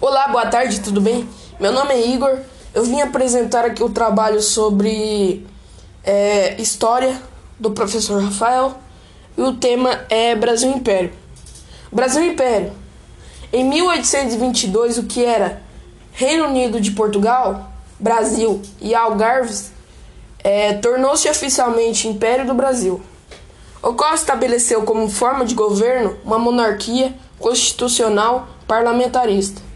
Olá, boa tarde, tudo bem? Meu nome é Igor. Eu vim apresentar aqui o trabalho sobre é, história do professor Rafael e o tema é Brasil Império. Brasil Império. Em 1822, o que era Reino Unido de Portugal, Brasil e Algarves é, tornou-se oficialmente Império do Brasil. O qual estabeleceu como forma de governo uma monarquia constitucional parlamentarista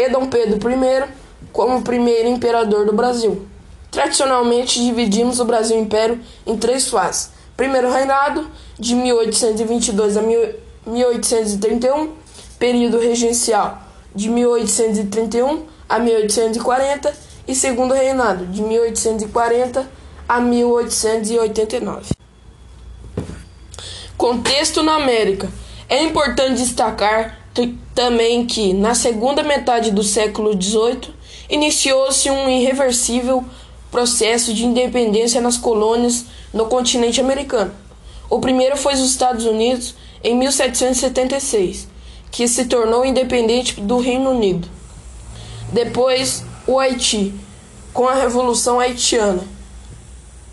e Dom Pedro I como primeiro imperador do Brasil. Tradicionalmente dividimos o Brasil Império em três fases. Primeiro reinado, de 1822 a 1831, período regencial, de 1831 a 1840, e segundo reinado, de 1840 a 1889. Contexto na América. É importante destacar também que, na segunda metade do século XVIII, iniciou-se um irreversível processo de independência nas colônias no continente americano. O primeiro foi os Estados Unidos em 1776, que se tornou independente do Reino Unido. Depois, o Haiti, com a Revolução Haitiana,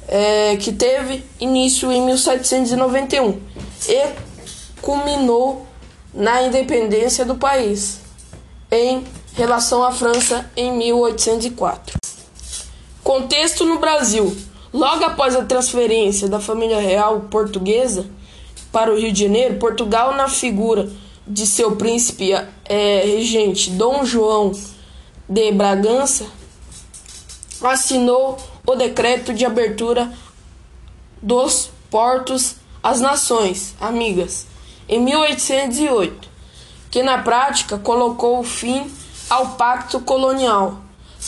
é, que teve início em 1791 e culminou na independência do país em relação à França em 1804. Contexto no Brasil. Logo após a transferência da família real portuguesa para o Rio de Janeiro, Portugal, na figura de seu príncipe é, regente Dom João de Bragança, assinou o decreto de abertura dos portos às nações amigas em 1808, que na prática colocou fim ao pacto colonial.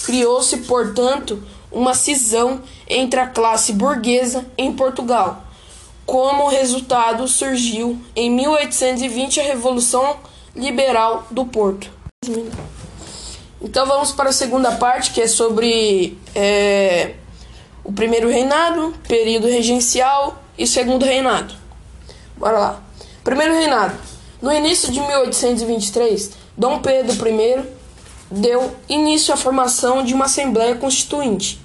Criou-se, portanto, uma cisão entre a classe burguesa em Portugal. Como resultado, surgiu em 1820 a Revolução Liberal do Porto. Então vamos para a segunda parte, que é sobre é, o primeiro reinado, período regencial e segundo reinado. Bora lá. Primeiro reinado. No início de 1823, Dom Pedro I deu início à formação de uma Assembleia Constituinte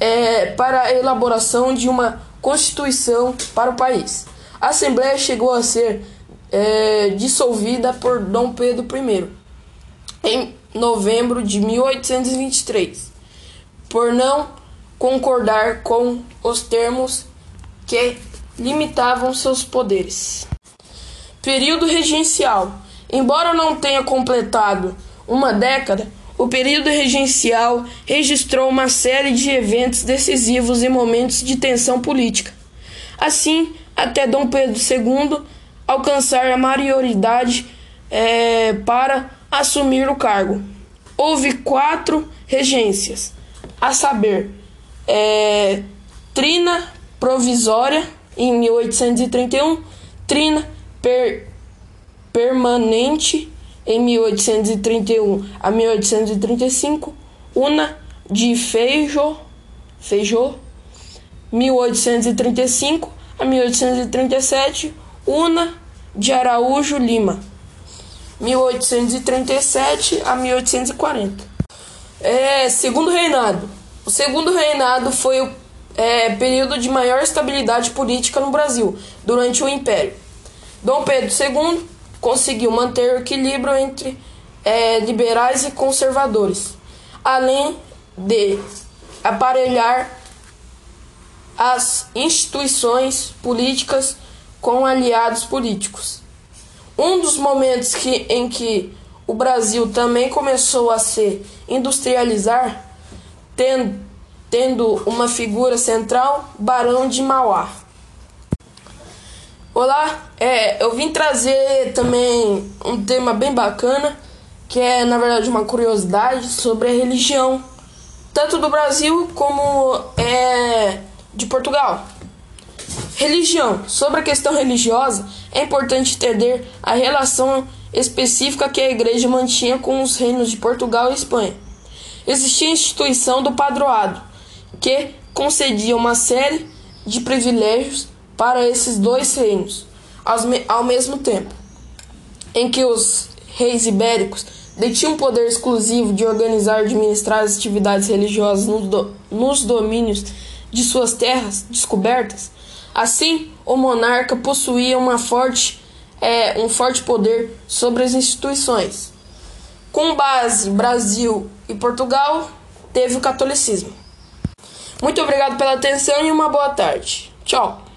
é, para a elaboração de uma Constituição para o país. A Assembleia chegou a ser é, dissolvida por Dom Pedro I em novembro de 1823, por não concordar com os termos que limitavam seus poderes. Período regencial. Embora não tenha completado uma década, o período regencial registrou uma série de eventos decisivos e momentos de tensão política. Assim, até Dom Pedro II alcançar a maioridade é, para assumir o cargo. Houve quatro regências, a saber, é, Trina Provisória, em 1831, Trina per, permanente em 1831 a 1835, Una de Feijo, Feijó, 1835 a 1837, Una de Araújo Lima, 1837 a 1840. É, segundo reinado. O segundo reinado foi o é, período de maior estabilidade política no Brasil durante o Império. Dom Pedro II conseguiu manter o equilíbrio entre é, liberais e conservadores, além de aparelhar as instituições políticas com aliados políticos. Um dos momentos que, em que o Brasil também começou a se industrializar, tendo, tendo uma figura central, Barão de Mauá. Olá, é, eu vim trazer também um tema bem bacana, que é na verdade uma curiosidade sobre a religião, tanto do Brasil como é, de Portugal. Religião. Sobre a questão religiosa, é importante entender a relação específica que a igreja mantinha com os reinos de Portugal e Espanha. Existia a instituição do padroado, que concedia uma série de privilégios para esses dois reinos ao mesmo tempo, em que os reis ibéricos detinha um poder exclusivo de organizar e administrar as atividades religiosas nos domínios de suas terras descobertas. Assim, o monarca possuía uma forte, é, um forte poder sobre as instituições. Com base Brasil e Portugal, teve o catolicismo. Muito obrigado pela atenção e uma boa tarde. Tchau.